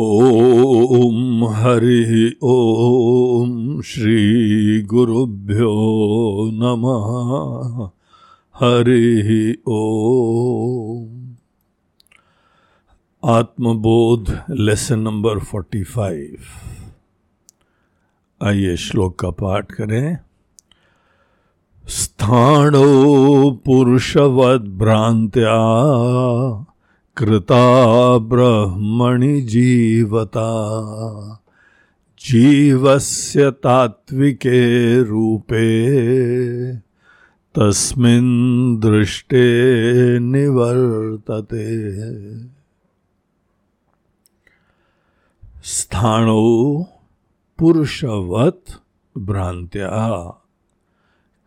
ॐ हरिः ॐ श्रीगुरुभ्यो नमः। हरिः ॐ आत्मबोध लेसन नंबर फोर्टी फाइव। आइए श्लोक का पाठ करें। स्थाणो पुरुषवद भ्रांत्या कृता ब्रह्मणि जीवता। जीवस्य तात्विके रूपे तस्मिन् दृष्टे निवर्तते। स्थाणो पुरुषवत भ्रांत्या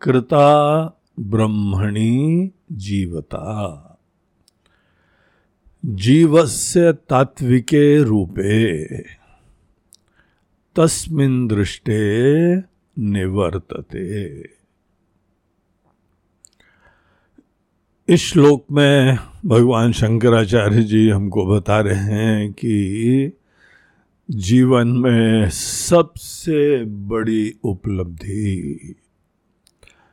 कृता ब्रह्मणि जीवता। जीवस्य तात्विके रूपे। तस्मिन् दृष्टे निवर्तते। इस श्लोक में भगवान शंकराचार्य जी हमको बता रहे हैं कि जीवन में सबसे बड़ी उपलब्धि,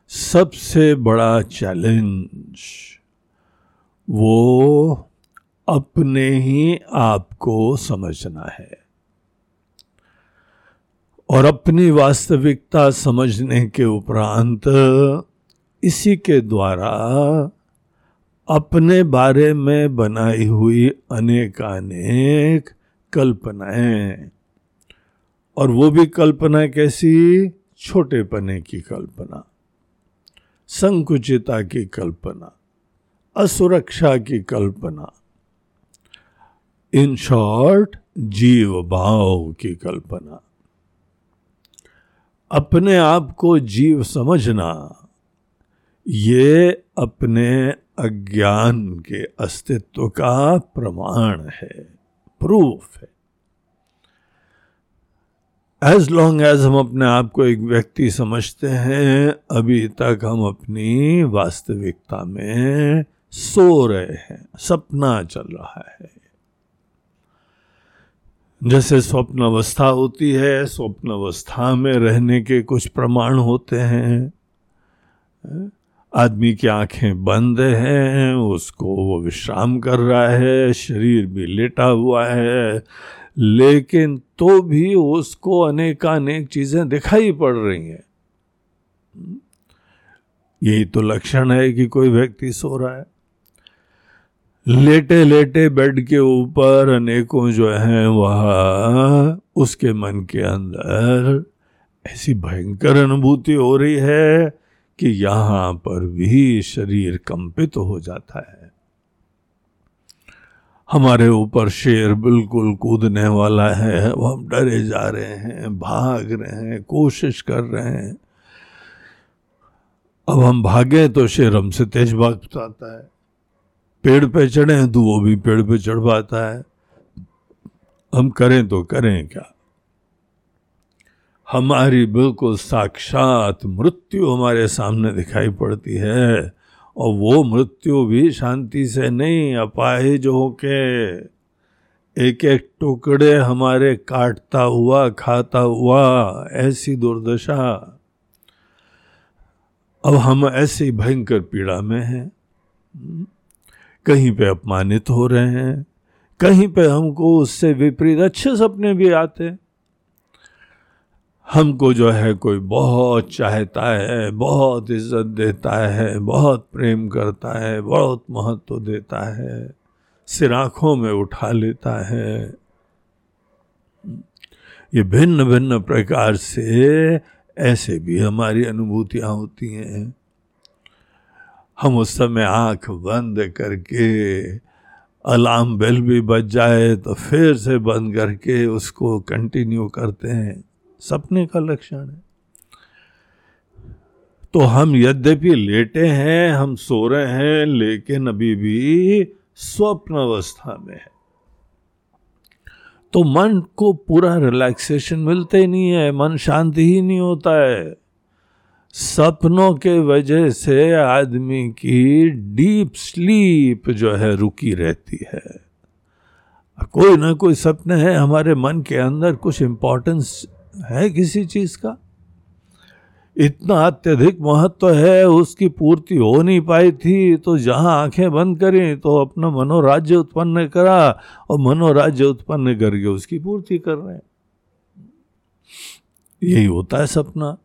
सबसे बड़ा चैलेंज वो अपने ही आप को समझना है। और अपनी वास्तविकता समझने के उपरांत इसी के द्वारा अपने बारे में बनाई हुई अनेकानेक कल्पनाएँ, और वो भी कल्पना कैसी? छोटे पने की कल्पना, संकुचिता की कल्पना, असुरक्षा की कल्पना इन शॉर्ट जीव भाव की कल्पना। अपने आप को जीव समझना, ये अपने अज्ञान के अस्तित्व का प्रमाण है प्रूफ है। एज लॉन्ग एज हम अपने आप को एक व्यक्ति समझते हैं, अभी तक हम अपनी वास्तविकता में सो रहे हैं, सपना चल रहा है। जैसे स्वप्न अवस्था होती है स्वप्न अवस्था में रहने के कुछ प्रमाण होते हैं। आदमी की आँखें बंद हैं, उसको वो विश्राम कर रहा है, शरीर भी लेटा हुआ है, लेकिन तो भी उसको अनेकानेक चीज़ें दिखाई पड़ रही हैं। यही तो लक्षण है कि कोई व्यक्ति सो रहा है। लेटे लेटे बेड के ऊपर अनेकों जो हैं वह, उसके मन के अंदर ऐसी भयंकर अनुभूति हो रही है कि यहाँ पर भी शरीर कंपित हो जाता है। हमारे ऊपर शेर बिल्कुल कूदने वाला है, वो हम डरे जा रहे हैं, भाग रहे हैं, कोशिश कर रहे हैं। अब हम भागे तो शेर हमसे तेज भाग जाता है। पेड़ पे चढ़े हैं तो वो भी पेड़ पे चढ़ पाता है। हम करें तो करें क्या? हमारी बिल्कुल साक्षात मृत्यु हमारे सामने दिखाई पड़ती है और वो मृत्यु भी शांति से नहीं अपाहिज होके एक एक टुकड़े हमारे काटता हुआ, खाता हुआ ऐसी दुर्दशा। अब हम ऐसी भयंकर पीड़ा में हैं। कहीं पे अपमानित हो रहे हैं, कहीं पे हमको उससे विपरीत अच्छे सपने भी आते हैं। हमको जो है कोई बहुत चाहता है, बहुत इज़्ज़त देता है, बहुत प्रेम करता है, बहुत महत्व देता है, सिर आँखों में उठा लेता है। ये भिन्न भिन्न प्रकार से ऐसे भी हमारी अनुभूतियाँ होती हैं। हम उस समय आँख बंद करके, अलार्म बेल भी बज जाए तो फिर से बंद करके उसको कंटिन्यू करते हैं। सपने का लक्षण है। तो हम यद्यपि लेटे हैं, हम सो रहे हैं, लेकिन अभी भी स्वप्न अवस्था में है। तो मन को पूरा रिलैक्सेशन मिलते नहीं है, मन शांति ही नहीं होता है। सपनों के वजह से आदमी की डीप स्लीप जो है रुकी रहती है। कोई ना कोई सपने हैं हमारे मन के अंदर, कुछ इंपॉर्टेंस है किसी चीज़ का? इतना अत्यधिक महत्व है, उसकी पूर्ति हो नहीं पाई थी तो जहाँ आँखें बंद करें तो अपना मनोराज्य उत्पन्न करा, और मनोराज्य उत्पन्न करके उसकी पूर्ति कर रहे हैं। यही होता है सपना।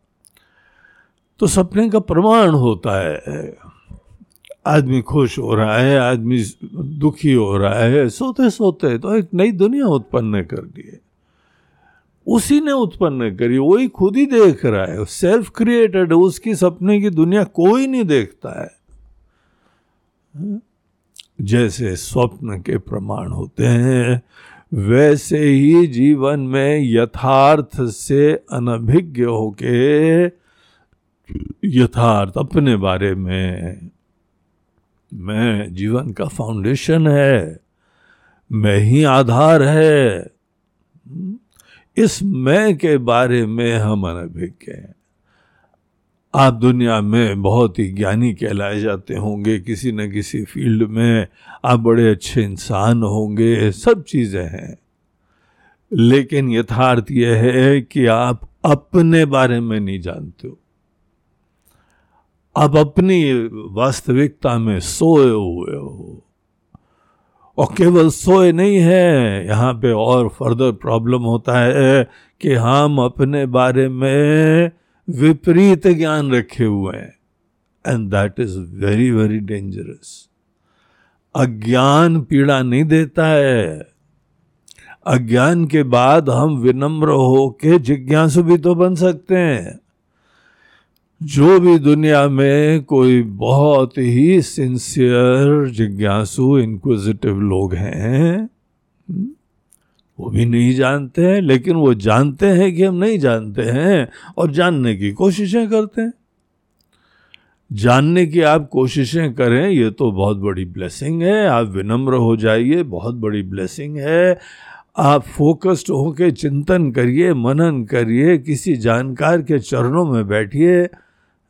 तो सपने का प्रमाण होता है। आदमी खुश हो रहा है, आदमी दुखी हो रहा है सोते सोते तो एक नई दुनिया उत्पन्न कर दी है। उसी ने उत्पन्न करी वही खुद ही देख रहा है सेल्फ क्रिएटेड उसकी सपने की दुनिया कोई नहीं देखता है। जैसे स्वप्न के प्रमाण होते हैं, वैसे ही जीवन में यथार्थ से अनभिज्ञ होके यथार्थ अपने बारे में मैं जीवन का फाउंडेशन है, मैं ही आधार है। इस मैं के बारे में हम अनभिज्ञ हैं। आप दुनिया में बहुत ही ज्ञानी कहलाए जाते होंगे, किसी न किसी फ़ील्ड में आप बड़े अच्छे इंसान होंगे, सब चीज़ें हैं। लेकिन यथार्थ यह है कि आप अपने बारे में नहीं जानते हो। आप अपनी वास्तविकता में सोए हुए हो। और केवल सोए नहीं है, यहाँ पे और फर्दर प्रॉब्लम होता है कि हम अपने बारे में विपरीत ज्ञान रखे हुए हैं। And that is very very dangerous अज्ञान पीड़ा नहीं देता है। अज्ञान के बाद हम विनम्र हो के जिज्ञासु भी तो बन सकते हैं। जो भी दुनिया में कोई बहुत ही सिंसियर जिज्ञासु इंक्विजिटिव लोग हैं, वो भी नहीं जानते हैं, लेकिन वो जानते हैं कि हम नहीं जानते हैं और जानने की कोशिशें करते हैं। जानने की आप कोशिशें करें, ये तो बहुत बड़ी ब्लेसिंग है। आप विनम्र हो जाइए, बहुत बड़ी ब्लेसिंग है। आप फोकस्ड होकर चिंतन करिए, मनन करिए, किसी जानकार के चरणों में बैठिए।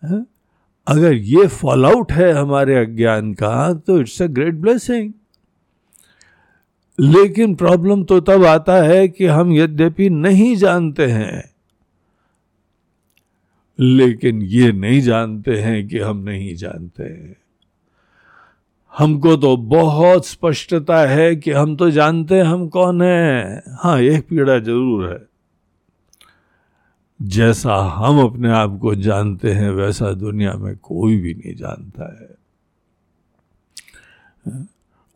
अगर ये फॉल आउट है हमारे अज्ञान का तो इट्स अ ग्रेट ब्लेसिंग लेकिन प्रॉब्लम तो तब आता है कि हम यद्यपि नहीं जानते हैं। लेकिन ये नहीं जानते हैं कि हम नहीं जानते हैं। हमको तो बहुत स्पष्टता है कि हम तो जानते हैं हम कौन है। हाँ एक पीड़ा ज़रूर है। जैसा हम अपने आप को जानते हैं, वैसा दुनिया में कोई भी नहीं जानता है।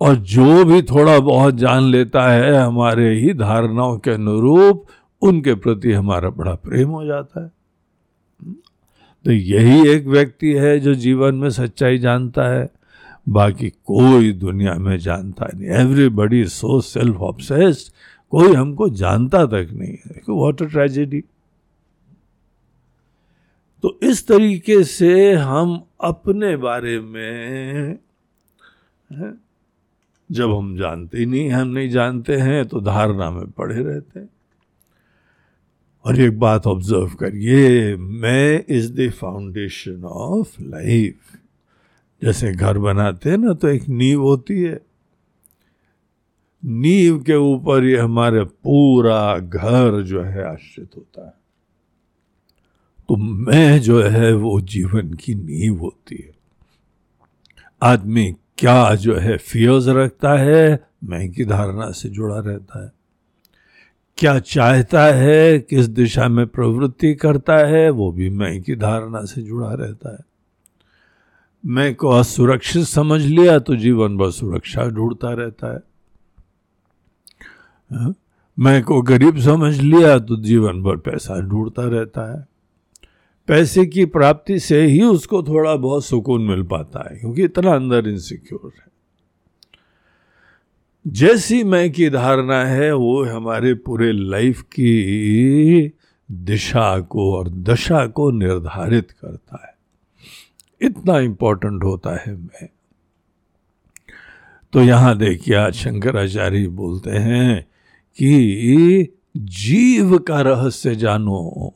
और जो भी थोड़ा बहुत जान लेता है, हमारे ही धारणाओं के अनुरूप उनके प्रति हमारा बड़ा प्रेम हो जाता है। तो यही एक व्यक्ति है जो जीवन में सच्चाई जानता है, बाकी कोई दुनिया में जानता नहीं। एवरीबडी सो सेल्फ ऑब्सेस्ड कोई हमको जानता तक नहीं है। वॉट अ ट्रेजेडी तो इस तरीके से हम अपने बारे में जब हम जानते ही नहीं, हम नहीं जानते हैं तो धारणा में पड़े रहते हैं। और एक बात ऑब्ज़र्व करिए, मैं is the foundation of life जैसे घर बनाते हैं ना तो एक नींव होती है। नींव के ऊपर ये हमारे पूरा घर जो है आश्रित होता है। तो मैं जो है वो जीवन की नींव होती है। आदमी क्या जो है फियर्स रखता है मैं की धारणा से जुड़ा रहता है। क्या चाहता है, किस दिशा में प्रवृत्ति करता है, वो भी मैं की धारणा से जुड़ा रहता है। मैं को असुरक्षित समझ लिया तो जीवन भर सुरक्षा ढूंढता रहता है। हाँ? मैं को गरीब समझ लिया तो जीवन भर पैसा ढूंढता रहता है। पैसे की प्राप्ति से ही उसको थोड़ा बहुत सुकून मिल पाता है, क्योंकि इतना अंदर इनसिक्योर है। जैसी मैं की धारणा है, वो हमारे पूरे लाइफ की दिशा को और दशा को निर्धारित करता है। इतना इंपॉर्टेंट होता है मैं। तो यहाँ देखिए, आज शंकराचार्य बोलते हैं कि जीव का रहस्य जानो।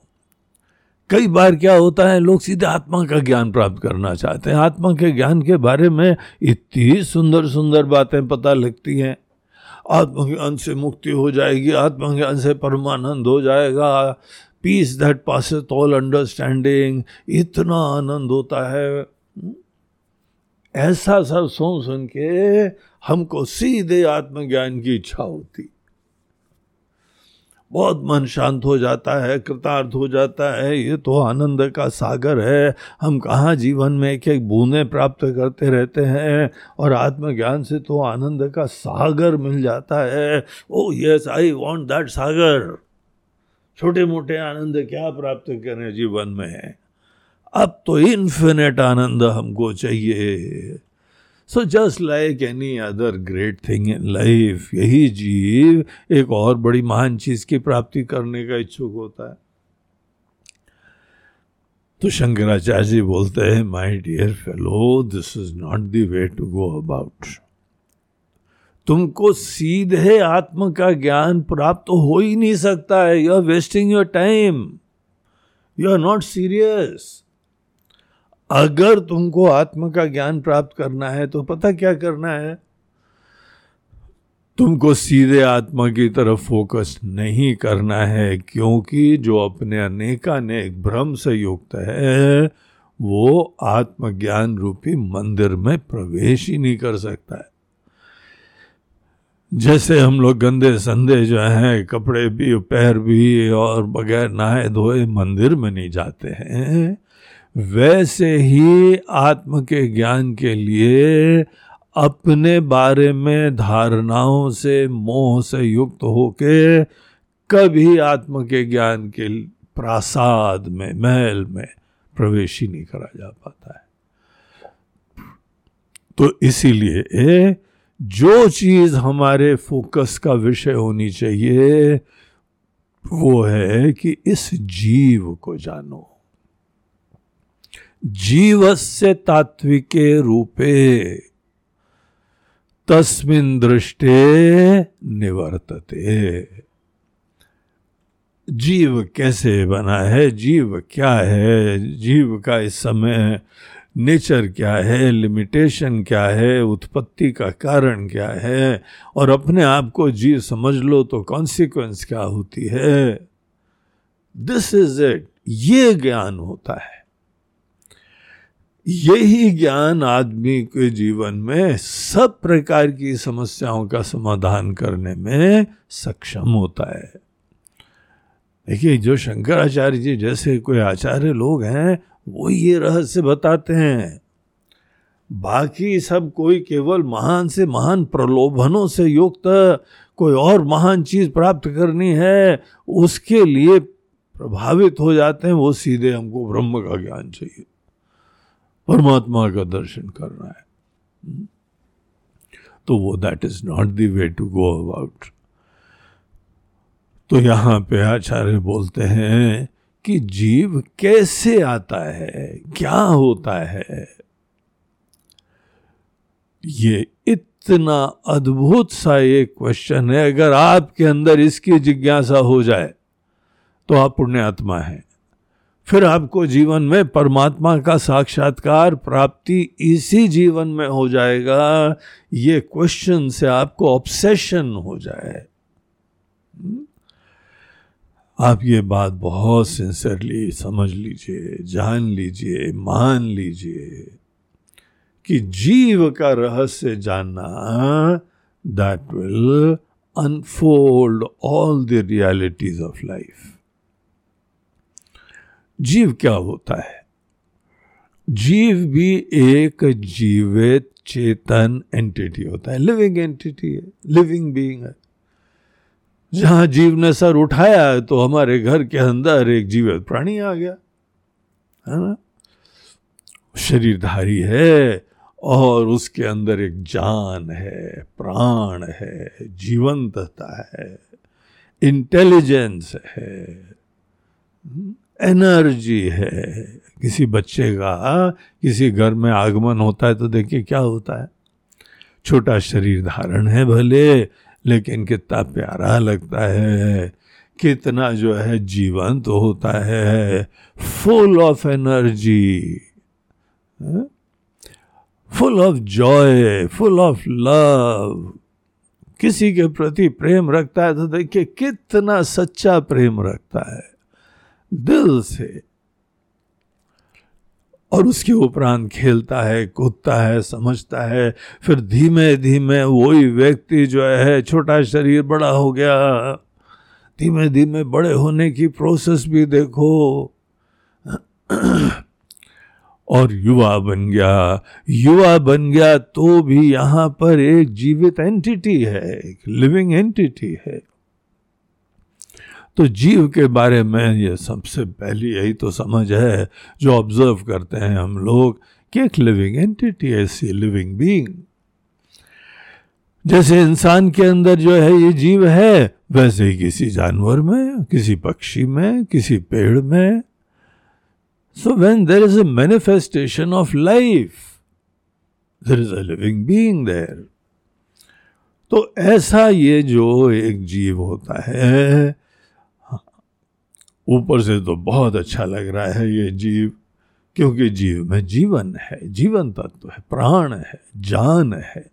कई बार क्या होता है, लोग सीधे आत्मा का ज्ञान प्राप्त करना चाहते हैं। आत्मा के ज्ञान के बारे में इतनी सुंदर सुंदर बातें पता लगती हैं। आत्मा आत्मज्ञान से मुक्ति हो जाएगी, आत्मा आत्मज्ञान से परमानंद हो जाएगा। Peace that pass all understanding इतना आनंद होता है। ऐसा सब सुन सुन के हमको सीधे आत्मज्ञान की इच्छा होती। बहुत मन शांत हो जाता है, कृतार्थ हो जाता है, ये तो आनंद का सागर है। हम कहाँ जीवन में एक एक बूंदे प्राप्त करते रहते हैं और आत्मज्ञान से तो आनंद का सागर मिल जाता है। Oh yes I want that सागर। छोटे मोटे आनंद क्या प्राप्त करें जीवन में? अब तो इन्फिनेट आनंद हमको चाहिए। So just like any other great thing in life यही जीव एक और बड़ी महान चीज़ की प्राप्ति करने का इच्छुक होता है। तो शंकराचार्य जी बोलते हैं my dear fellow this is not the way to go about तुमको सीधे आत्म का ज्ञान प्राप्त तो हो ही नहीं सकता है। You are wasting your time you are not serious अगर तुमको आत्मा का ज्ञान प्राप्त करना है तो पता क्या करना है? तुमको सीधे आत्मा की तरफ़ फोकस नहीं करना है, क्योंकि जो अपने अनेकानेक भ्रम से युक्त है, वो आत्मज्ञान रूपी मंदिर में प्रवेश ही नहीं कर सकता है। जैसे हम लोग गंदे संदे जो हैं, कपड़े भी, पैर भी और बगैर नहाए धोए मंदिर में नहीं जाते हैं वैसे ही आत्म के ज्ञान के लिए अपने बारे में धारणाओं से मोह से युक्त होके कभी आत्म के ज्ञान के प्रासाद में, महल में प्रवेश ही नहीं करा जा पाता है। तो इसीलिए जो चीज़ हमारे फोकस का विषय होनी चाहिए, वो है कि इस जीव को जानो। जीवस्य तात्विके रूपे, तस्मिन दृष्टे निवर्तते। जीव कैसे बना है? जीव क्या है? जीव का इस समय नेचर क्या है? लिमिटेशन क्या है? उत्पत्ति का कारण क्या है? और अपने आप को जीव समझ लो तो कॉन्सिक्वेंस क्या होती है? दिस इज़ इट ये ज्ञान होता है। यही ज्ञान आदमी के जीवन में सब प्रकार की समस्याओं का समाधान करने में सक्षम होता है। देखिए, जो शंकराचार्य जी जैसे कोई आचार्य लोग हैं, वो ये रहस्य बताते हैं। बाकी सब कोई केवल महान से महान प्रलोभनों से युक्त कोई और महान चीज़ प्राप्त करनी है, उसके लिए प्रभावित हो जाते हैं, वो सीधे हमको ब्रह्म का ज्ञान चाहिए। परमात्मा का दर्शन करना है। तो वो that is not the way to go about तो यहाँ पे आचार्य बोलते हैं कि जीव कैसे आता है, क्या होता है? ये इतना अद्भुत सा एक क्वेश्चन है, अगर आपके अंदर इसकी जिज्ञासा हो जाए तो आप पुण्य आत्मा है। फिर आपको जीवन में परमात्मा का साक्षात्कार प्राप्ति इसी जीवन में हो जाएगा। ये क्वेश्चन से आपको ऑब्सेशन हो जाए। हम्म? आप ये बात बहुत सिंसियरली समझ लीजिए, जान लीजिए, मान लीजिए कि जीव का रहस्य जानना that will unfold all the realities of life जीव क्या होता है? जीव भी एक जीवित चेतन एंटिटी होता है। लिविंग एंटिटी है। लिविंग बीइंग है। जहाँ जीव ने सर उठाया तो हमारे घर के अंदर एक जीवित प्राणी आ गया। है ना? शरीरधारी है और उसके अंदर एक जान है, प्राण है, जीवंतता है इंटेलिजेंस है। हम्म? एनर्जी है। किसी बच्चे का, किसी घर में आगमन होता है तो देखिए क्या होता है। छोटा शरीर धारण है भले, लेकिन कितना प्यारा लगता है। कितना जो है जीवंत तो होता है। Full of energy full of joy full of love किसी के प्रति प्रेम रखता है तो देखिए कितना सच्चा प्रेम रखता है। दिल से। और उसके उपरांत खेलता है, कूदता है, समझता है। फिर धीमे धीमे वही व्यक्ति जो है, छोटा शरीर बड़ा हो गया। धीमे धीमे बड़े होने की प्रोसेस भी देखो। और युवा बन गया। युवा बन गया तो भी यहाँ पर एक जीवित एंटिटी है, एक लिविंग एंटिटी है। तो जीव के बारे में ये सबसे पहली यही तो समझ है जो ऑब्ज़र्व करते हैं हम लोग कि एक लिविंग एंटिटी ऐसी लिविंग बीइंग जैसे इंसान के अंदर जो है ये जीव है, वैसे ही किसी जानवर में, किसी पक्षी में, किसी पेड़ में। So when there is a manifestation of life there is a living being there तो ऐसा ये जो एक जीव होता है ऊपर से तो बहुत अच्छा लग रहा है ये जीव, क्योंकि जीव में जीवन है, जीवन तत्व है, प्राण है, जान है।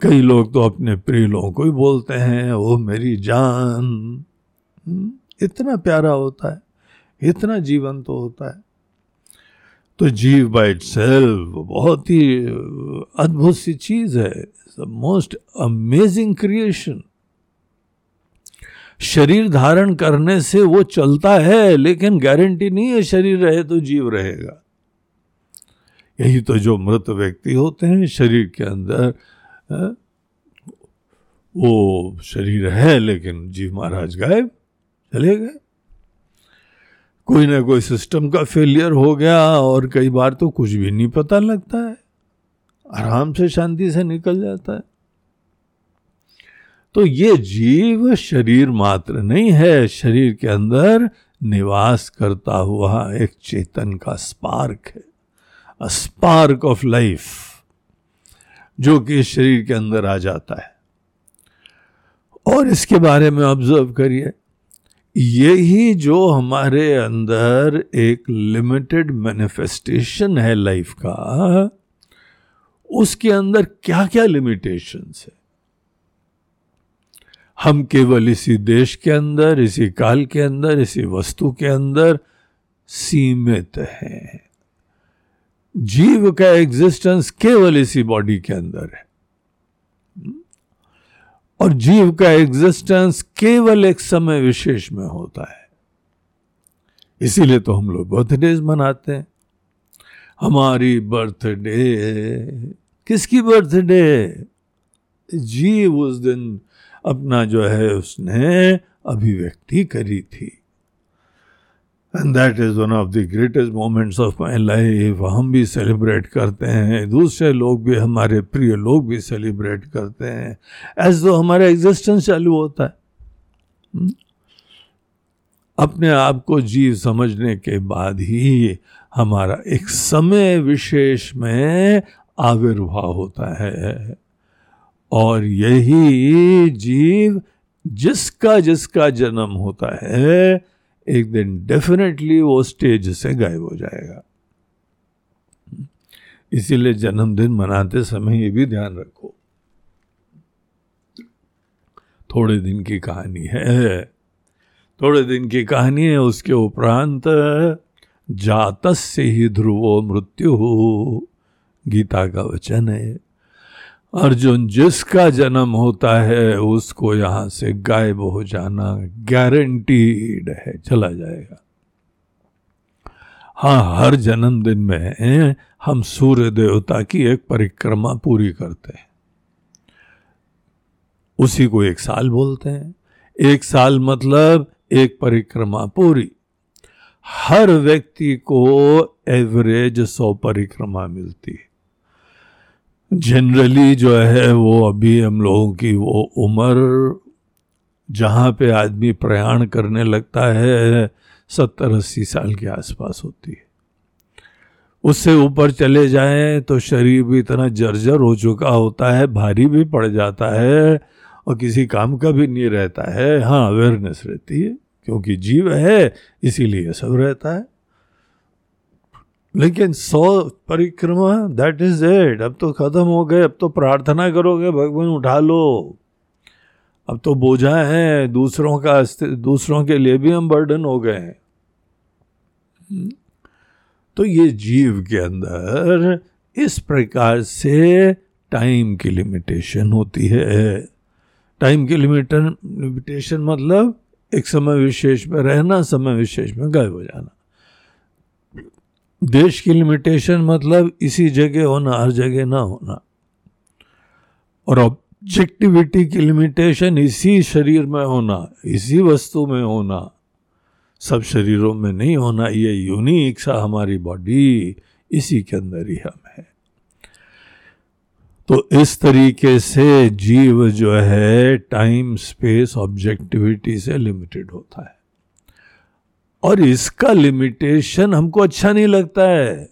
कई लोग तो अपने प्रिय लोगों को ही बोलते हैं वो मेरी जान। इतना प्यारा होता है, इतना जीवन तो होता है। तो जीव बाय इट सेल्फ बहुत ही अद्भुत सी चीज़ है मोस्ट अमेजिंग क्रिएशन शरीर धारण करने से वो चलता है, लेकिन गारंटी नहीं है शरीर रहे तो जीव रहेगा। यही तो जो मृत व्यक्ति होते हैं, शरीर के अंदर वो शरीर है, लेकिन जीव महाराज गायब, चले गए। कोई ना कोई सिस्टम का फेलियर हो गया, और कई बार तो कुछ भी नहीं पता लगता है। आराम से शांति से निकल जाता है। तो ये जीव शरीर मात्र नहीं है, शरीर के अंदर निवास करता हुआ एक चेतन का स्पार्क है। अ स्पार्क ऑफ़ लाइफ जो कि शरीर के अंदर आ जाता है। और इसके बारे में ऑब्ज़र्व करिए। यही जो हमारे अंदर एक लिमिटेड मैनिफेस्टेशन है लाइफ का, उसके अंदर क्या क्या लिमिटेशंस है? हम केवल इसी देश के अंदर, इसी काल के अंदर, इसी वस्तु के अंदर सीमित हैं। जीव का एग्जिस्टेंस केवल इसी बॉडी के अंदर है। और जीव का एग्जिस्टेंस केवल एक समय विशेष में होता है। इसीलिए तो हम लोग बर्थडे मनाते हैं। हमारी बर्थडे किसकी बर्थडे जीव उस दिन अपना जो है उसने अभिव्यक्ति करी थी। And that is one of the greatest moments of my life हम भी सेलिब्रेट करते हैं। दूसरे लोग भी, हमारे प्रिय लोग भी सेलिब्रेट करते हैं। एज दो हमारा एग्जिस्टेंस चालू होता है। Hmm? अपने आप को जीव समझने के बाद ही हमारा एक समय विशेष में आविर्भाव होता है। और यही जीव जिसका जिसका जन्म होता है, एक दिन डेफिनेटली वो स्टेज से गायब हो जाएगा। इसीलिए जन्मदिन मनाते समय ये भी ध्यान रखो। थोड़े दिन की कहानी है। थोड़े दिन की कहानी है, उसके उपरांत जातस से ही ध्रुवो मृत्यु हो गीता का वचन है। अर्जुन, जिसका जन्म होता है, उसको यहाँ से गायब हो जाना गारंटीड है, चला जाएगा। हाँ हर जन्मदिन में हम सूर्य देवता की एक परिक्रमा पूरी करते हैं। उसी को एक साल बोलते हैं। एक साल मतलब एक परिक्रमा पूरी। हर व्यक्ति को एवरेज सौ परिक्रमा मिलती है। जनरली जो है वो अभी हम लोगों की वो उम्र, जहाँ पे आदमी प्रयाण करने लगता है, सत्तर अस्सी साल के आसपास होती है। उससे ऊपर चले जाएँ तो शरीर भी इतना जर्जर हो चुका होता है, भारी भी पड़ जाता है और किसी काम का भी नहीं रहता है। हाँ अवेयरनेस रहती है, क्योंकि जीव है, इसीलिए सब रहता है। लेकिन सौ परिक्रमा दैट इज़ इट अब तो खत्म हो गए, अब तो प्रार्थना करोगे, भगवान उठा लो। अब तो बोझा है, दूसरों का दूसरों के लिए भी हम बर्डन हो गए हैं। तो ये जीव के अंदर इस प्रकार से टाइम की लिमिटेशन होती है। टाइम की लिमिटेशन लिमिटेशन मतलब एक समय विशेष में रहना, समय विशेष में गायब हो जाना। देश की लिमिटेशन मतलब इसी जगह होना, हर जगह ना होना। और ऑब्जेक्टिविटी की लिमिटेशन इसी शरीर में होना, इसी वस्तु में होना। सब शरीरों में नहीं होना, ये यूनिक सा हमारी बॉडी इसी के अंदर ही हम है। तो इस तरीके से जीव जो है टाइम स्पेस ऑब्जेक्टिविटी से लिमिटेड होता है। और इसका लिमिटेशन हमको अच्छा नहीं लगता है।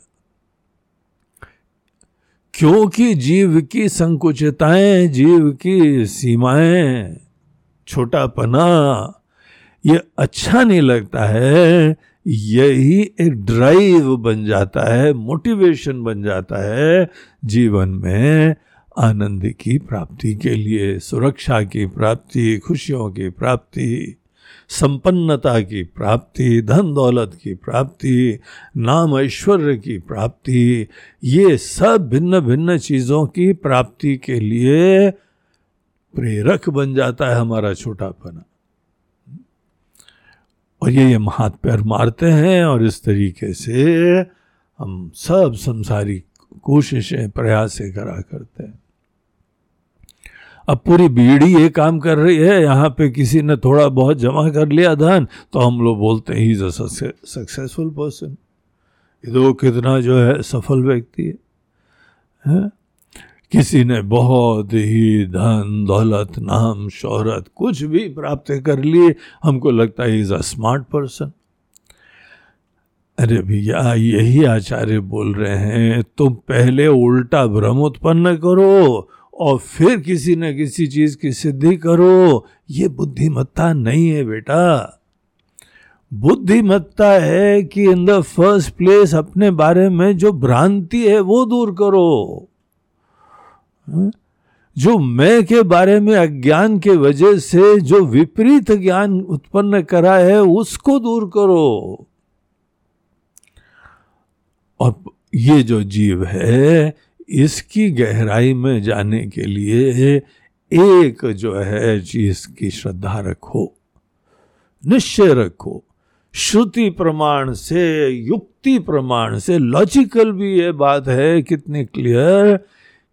क्योंकि जीव की संकुचिताएँ, जीव की सीमाएँ, छोटापना, ये अच्छा नहीं लगता है। यही एक ड्राइव बन जाता है मोटिवेशन बन जाता है जीवन में आनंद की प्राप्ति के लिए, सुरक्षा की प्राप्ति, खुशियों की प्राप्ति। संपन्नता की प्राप्ति, धन दौलत की प्राप्ति, नाम ऐश्वर्य की प्राप्ति, ये सब भिन्न भिन्न चीज़ों की प्राप्ति के लिए प्रेरक बन जाता है हमारा छोटापना। और ये ये हाथ पैर मारते हैं और इस तरीके से हम सब संसारी कोशिशें, प्रयास करा करते हैं। अब पूरी बीड़ी ये काम कर रही है यहाँ पे किसी ने थोड़ा बहुत जमा कर लिया धन तो हम लोग बोलते हैं ही सक्सेसफुल पर्सन ये तो कितना जो है सफल व्यक्ति है, है? किसी ने बहुत ही धन दौलत नाम शोहरत कुछ भी प्राप्त कर लिए हमको लगता है इज़ अ स्मार्ट पर्सन अरे भैया यही आचार्य बोल रहे हैं तुम पहले उल्टा भ्रम उत्पन्न करो और फिर किसी न किसी चीज़ की सिद्धि करो। ये बुद्धिमत्ता नहीं है बेटा। बुद्धिमत्ता है कि इन द फ़र्स्ट प्लेस अपने बारे में जो भ्रांति है वो दूर करो? जो मैं के बारे में अज्ञान के वजह से जो विपरीत ज्ञान उत्पन्न करा है उसको दूर करो। और ये जो जीव है इसकी गहराई में जाने के लिए एक जो है चीज़ की श्रद्धा रखो, निश्चय रखो। श्रुति प्रमाण से, युक्ति प्रमाण से लॉजिकल भी ये बात है कितनी क्लियर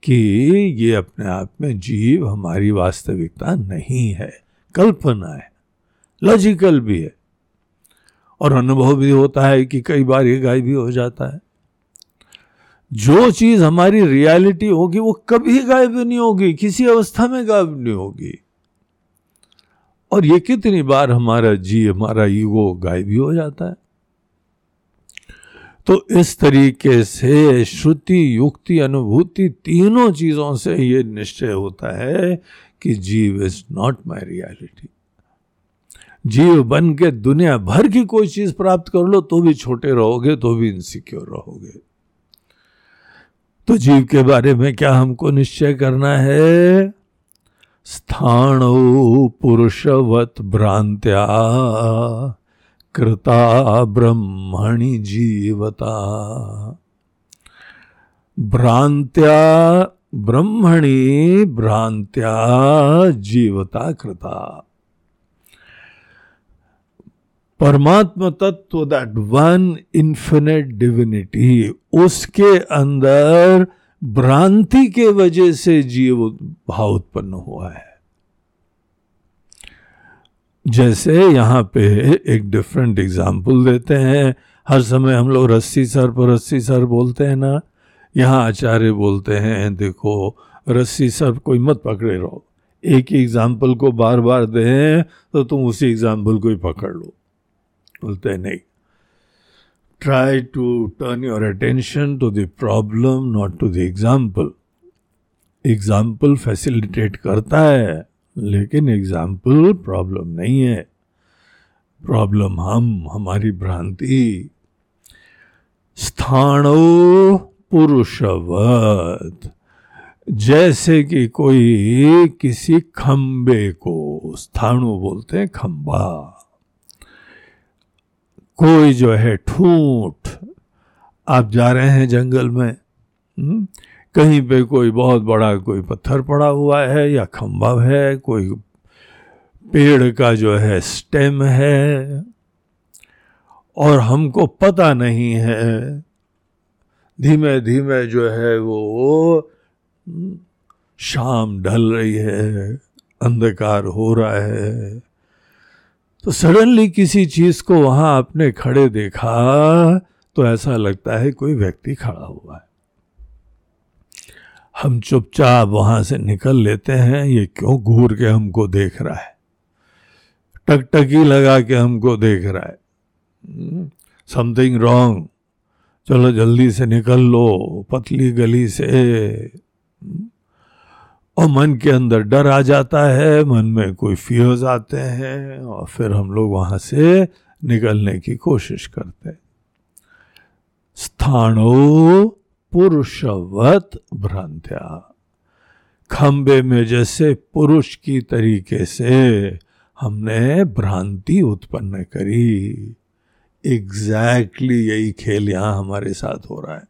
कि ये अपने आप में जीव हमारी वास्तविकता नहीं है, कल्पना है लॉजिकल भी है। और अनुभव भी होता है कि कई बार ये गाय भी हो जाता है। जो चीज़ हमारी रियलिटी होगी, वो कभी गायब नहीं होगी, किसी अवस्था में गायब नहीं होगी। और ये कितनी बार हमारा जी, हमारा ईगो गायब भी हो जाता है। तो इस तरीके से श्रुति, युक्ति, अनुभूति तीनों चीज़ों से ये निश्चय होता है कि जीव इज़ नॉट माई रियलिटी जीव बन के दुनिया भर की कोई चीज़ प्राप्त कर लो तो भी छोटे रहोगे तो भी इनसिक्योर रहोगे। तो जीव के बारे में क्या हमको निश्चय करना है? स्थान पुरुषवत भ्रांत्या कृता ब्रह्मणि जीवता। भ्रांत्या ब्रह्मणि भ्रांत्या जीवता कृता। परमात्मा तत्व दैट वन इन्फिनिट डिविनिटी उसके अंदर भ्रांति के वजह से जीव भाव उत्पन्न हुआ है। जैसे यहाँ पे एक डिफरेंट एग्ज़ाम्पल देते हैं। हर समय हम लोग रस्सी सर पर रस्सी सर बोलते हैं ना। यहाँ आचार्य बोलते हैं, देखो, रस्सी सर कोई मत पकड़े रहो। एक ही एग्ज़ाम्पल को बार बार दें तो तुम उसी एग्ज़ाम्पल को ही पकड़ लो। बोलते नहीं try to turn your attention to the problem not to the example example facilitate करता है, लेकिन एग्ज़ाम्पल प्रॉब्लम नहीं है। प्रॉब्लम हम, हमारी भ्रांति। स्थानो पुरुषवत, जैसे कि कोई किसी खंबे को, स्थाणु बोलते हैं खंबा। कोई जो है ठूठ। आप जा रहे हैं जंगल में हम्म, कहीं पे कोई बहुत बड़ा कोई पत्थर पड़ा हुआ है या खंबा है कोई पेड़ का जो है स्टेम है और हमको पता नहीं है। धीमे धीमे जो है वो शाम ढल रही है अंधकार हो रहा है। तो सडनली किसी चीज़ को वहाँ आपने खड़े देखा तो ऐसा लगता है कोई व्यक्ति खड़ा हुआ है। हम चुपचाप वहाँ से निकल लेते हैं, ये क्यों घूर के हमको देख रहा है? टकटकी लगा के हमको देख रहा है। Something hmm? रॉन्ग चलो जल्दी से निकल लो, पतली गली से। और मन के अंदर डर आ जाता है, मन में कोई फियर्स आते हैं और फिर हम लोग वहाँ से निकलने की कोशिश करते हैं। स्थानो पुरुषवत भ्रांत्या। खंबे में जैसे पुरुष की तरीके से हमने भ्रांति उत्पन्न करी। एग्जैक्टली exactly यही खेल यहाँ हमारे साथ हो रहा है।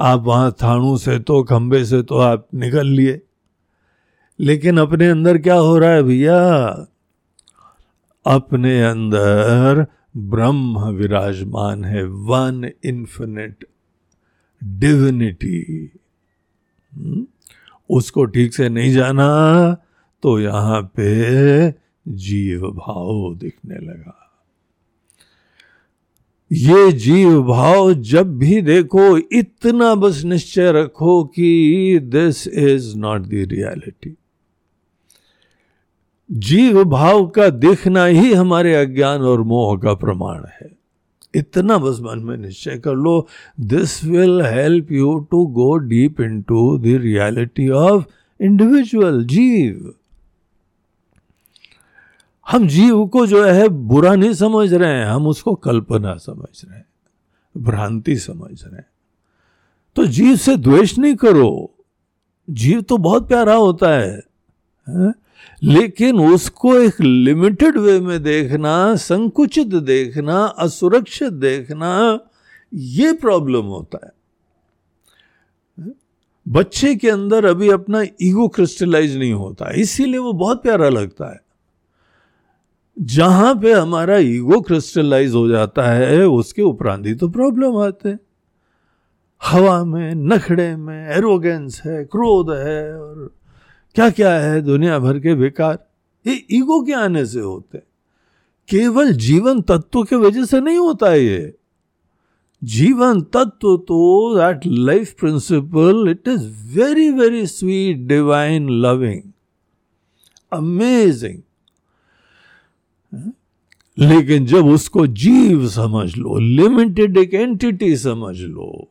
आप वहाँ थाणु से तो खंबे से तो आप निकल लिए। लेकिन अपने अंदर क्या हो रहा है भैया? अपने अंदर ब्रह्म विराजमान है, वन इन्फिनिट डिविनिटी उसको ठीक से नहीं जाना तो यहाँ पे जीव भाव दिखने लगा। ये जीव भाव जब भी देखो, इतना बस निश्चय रखो कि this is not the reality जीव भाव का देखना ही हमारे अज्ञान और मोह का प्रमाण है। इतना बस मन में निश्चय कर लो this will help you to go deep into the reality of individual जीव। हम जीव को जो है बुरा नहीं समझ रहे हैं हम उसको कल्पना समझ रहे हैं भ्रांति समझ रहे हैं। तो जीव से द्वेष नहीं करो। जीव तो बहुत प्यारा होता है, है? लेकिन उसको एक लिमिटेड वे में देखना संकुचित देखना असुरक्षित देखना ये प्रॉब्लम होता है। बच्चे के अंदर अभी अपना ईगो क्रिस्टलाइज नहीं होता इसीलिए वो बहुत प्यारा लगता है। जहाँ पे हमारा ईगो क्रिस्टलाइज हो जाता है, उसके उपरांत ही तो प्रॉब्लम आते हैं। हवा में नखड़े में एरोगेंस है, क्रोध है, और क्या क्या है दुनिया भर के विकार ये ईगो के आने से होते केवल जीवन तत्व के वजह से नहीं होता ये। जीवन तत्व तो that life principle it is very very sweet divine loving amazing लेकिन जब उसको जीव समझ लो लिमिटेड एक एंटिटी समझ लो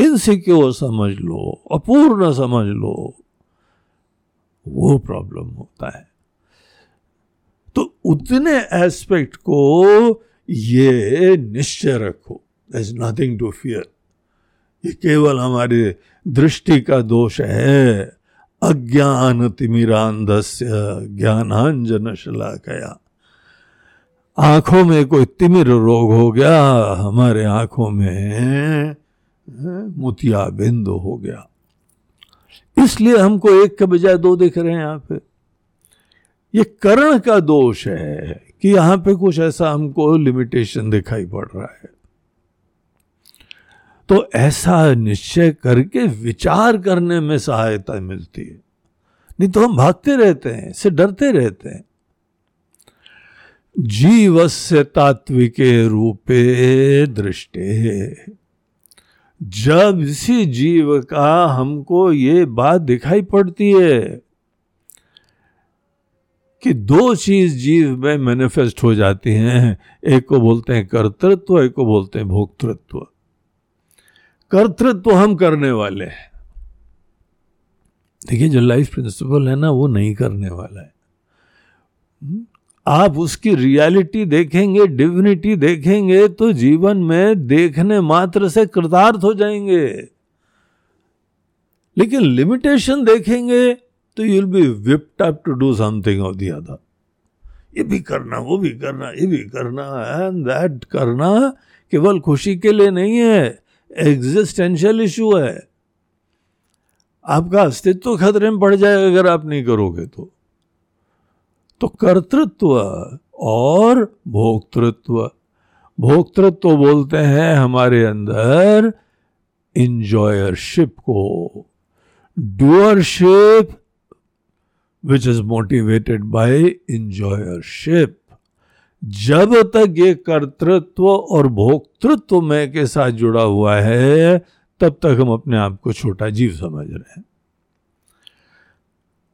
इनसिक्योर समझ लो, अपूर्ण समझ लो, वो प्रॉब्लम होता है। तो उतने एस्पेक्ट को ये निश्चय रखो। इज़ नथिंग टू फियर ये केवल हमारे दृष्टि का दोष है। अज्ञान तिमिरांधस्य ज्ञानांजन कया आँखों में कोई तिमिर रोग हो गया, हमारे आँखों में मोतिया बिंदु हो गया। इसलिए हमको एक के बजाय दो दिख रहे हैं यहाँ पे। ये करण का दोष है कि यहाँ पे कुछ ऐसा हमको लिमिटेशन दिखाई पड़ रहा है। तो ऐसा निश्चय करके विचार करने में सहायता मिलती है। नहीं तो हम भागते रहते हैं, इससे डरते रहते हैं। जीवस्य तात्विके रूपे दृष्टि। जब इसी जीव का हमको ये बात दिखाई पड़ती है कि दो चीज़ जीव में मैनिफेस्ट हो जाती हैं, एक को बोलते हैं कर्तृत्व, एक को बोलते हैं भोक्तृत्व। कर्तृत्व हम करने वाले हैं। देखिए, जो लाइफ प्रिंसिपल है ना, वो नहीं करने वाला है। आप उसकी रियलिटी देखेंगे डिविनिटी देखेंगे तो जीवन में देखने मात्र से कृतार्थ हो जाएँगे। लेकिन लिमिटेशन देखेंगे तो you'll be whipped up to do something of the other ये भी करना, वो भी करना, ये भी करना एंड दैट करना केवल खुशी के लिए नहीं है। एग्जिस्टेंशियल इशू है। आपका अस्तित्व खतरे में पड़ जाएगा अगर आप नहीं करोगे तो। तो कर्तृत्व और भोक्तृत्व। भोक्तृत्व बोलते हैं हमारे अंदर इंजॉयरशिप को। Doership which is motivated by enjoyership जब तक ये कर्तृत्व और भोक्तृत्व में के साथ जुड़ा हुआ है, तब तक हम अपने आप को छोटा जीव समझ रहे हैं।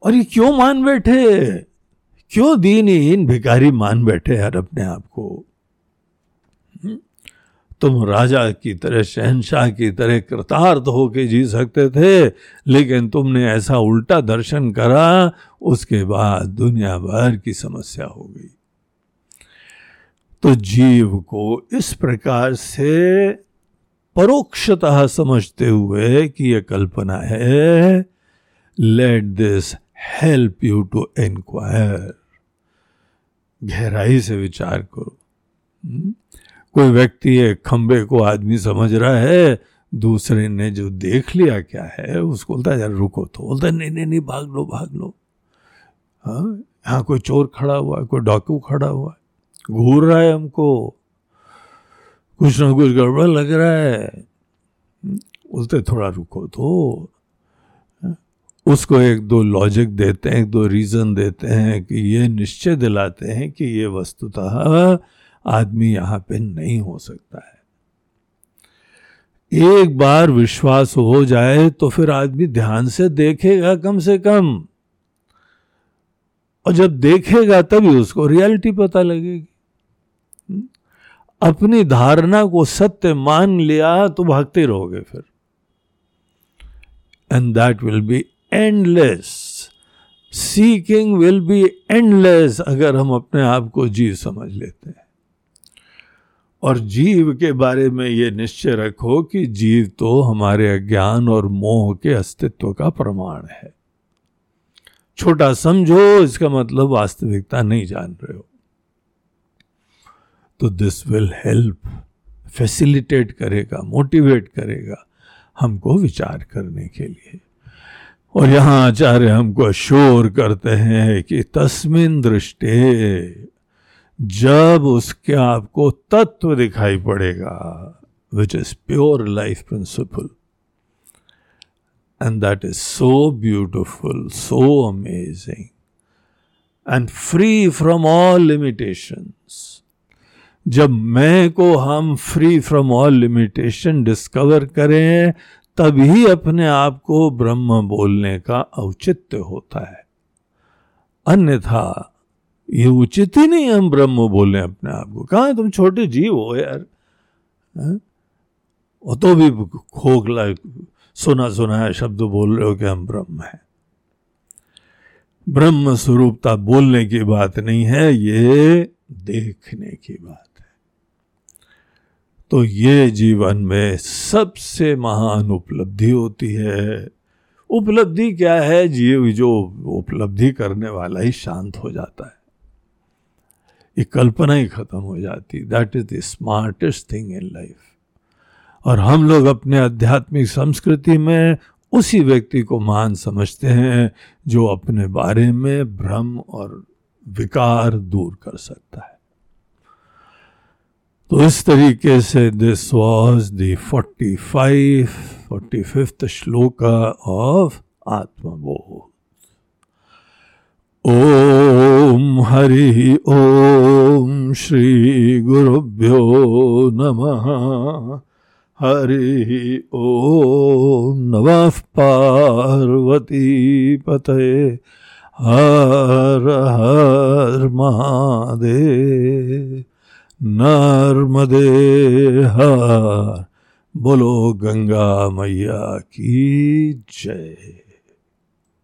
और ये क्यों मान बैठे? क्यों दीनहीन भिकारी मान बैठे यार अपने आप को? हम्म? तुम राजा की तरह, शहनशाह की तरह कृतार्थ होके जी सकते थे, लेकिन तुमने ऐसा उल्टा दर्शन करा, उसके बाद दुनिया भर की समस्या हो गई। तो जीव को इस प्रकार से परोक्षतः समझते हुए कि यह कल्पना है let this help you to inquire गहराई से विचार करो। हम्म? कोई व्यक्ति एक खंबे को आदमी समझ रहा है, दूसरे ने जो देख लिया क्या है उसको बोलता है, यार रुको तो। बोलता है, नहीं नहीं नहीं, भाग लो भाग लो। हाँ? यहाँ कोई चोर खड़ा हुआ है, कोई डाकू खड़ा हुआ है? घूर रहा है हमको। कुछ ना कुछ गड़बड़ लग रहा है। बोलते, थोड़ा रुको तो। उसको एक दो लॉजिक देते हैं, एक दो रीज़न देते हैं कि ये निश्चय दिलाते हैं कि ये वस्तुतः आदमी यहाँ पे नहीं हो सकता है। एक बार विश्वास हो जाए तो फिर आदमी ध्यान से देखेगा कम से कम। और जब देखेगा तभी उसको रियलिटी पता लगेगी? अपनी धारणा को सत्य मान लिया तो भागते रहोगे फिर। And that will be endless seeking will be endless अगर हम अपने आप को जीव समझ लेते हैं। और जीव के बारे में ये निश्चय रखो कि जीव तो हमारे अज्ञान और मोह के अस्तित्व का प्रमाण है। छोटा समझो, इसका मतलब वास्तविकता नहीं जान रहे हो। तो दिस विल हेल्प फैसिलिटेट करेगा मोटिवेट करेगा हमको विचार करने के लिए। और यहाँ आचार्य हमको शोर करते हैं कि तस्मिन दृष्टि जब उसके आपको तत्व दिखाई पड़ेगा which is pure life principle and that is so beautiful so amazing and free from all limitations जब मैं को हम free from all limitation discover करें, तभी अपने आप को ब्रह्म बोलने का औचित्य होता है। अन्यथा, ये उचित ही नहीं हम ब्रह्म बोले अपने आप को। कहा तुम छोटे जीव हो यार? वो तो भी खोखला सुना सुना शब्द बोल रहे हो कि हम ब्रह्म हैं। ब्रह्म स्वरूपता बोलने की बात नहीं है, ये देखने की बात। तो ये जीवन में सबसे महान उपलब्धि होती है। उपलब्धि क्या है? जीव जो उपलब्धि करने वाला ही शांत हो जाता है। ये कल्पना ही खत्म हो जाती that is the smartest thing in life और हम लोग अपने आध्यात्मिक संस्कृति में उसी व्यक्ति को महान समझते हैं जो अपने बारे में भ्रम और विकार दूर कर सकता है। तो इस तरीके से this was the forty five forty fifth shloka of Atmabodh Om Hari ओम श्री गुरुभ्यो नमः हरि ओम नमः पार्वती पते हर हर महादेव नर्मदे हर। बोलो गंगा मैया की जय।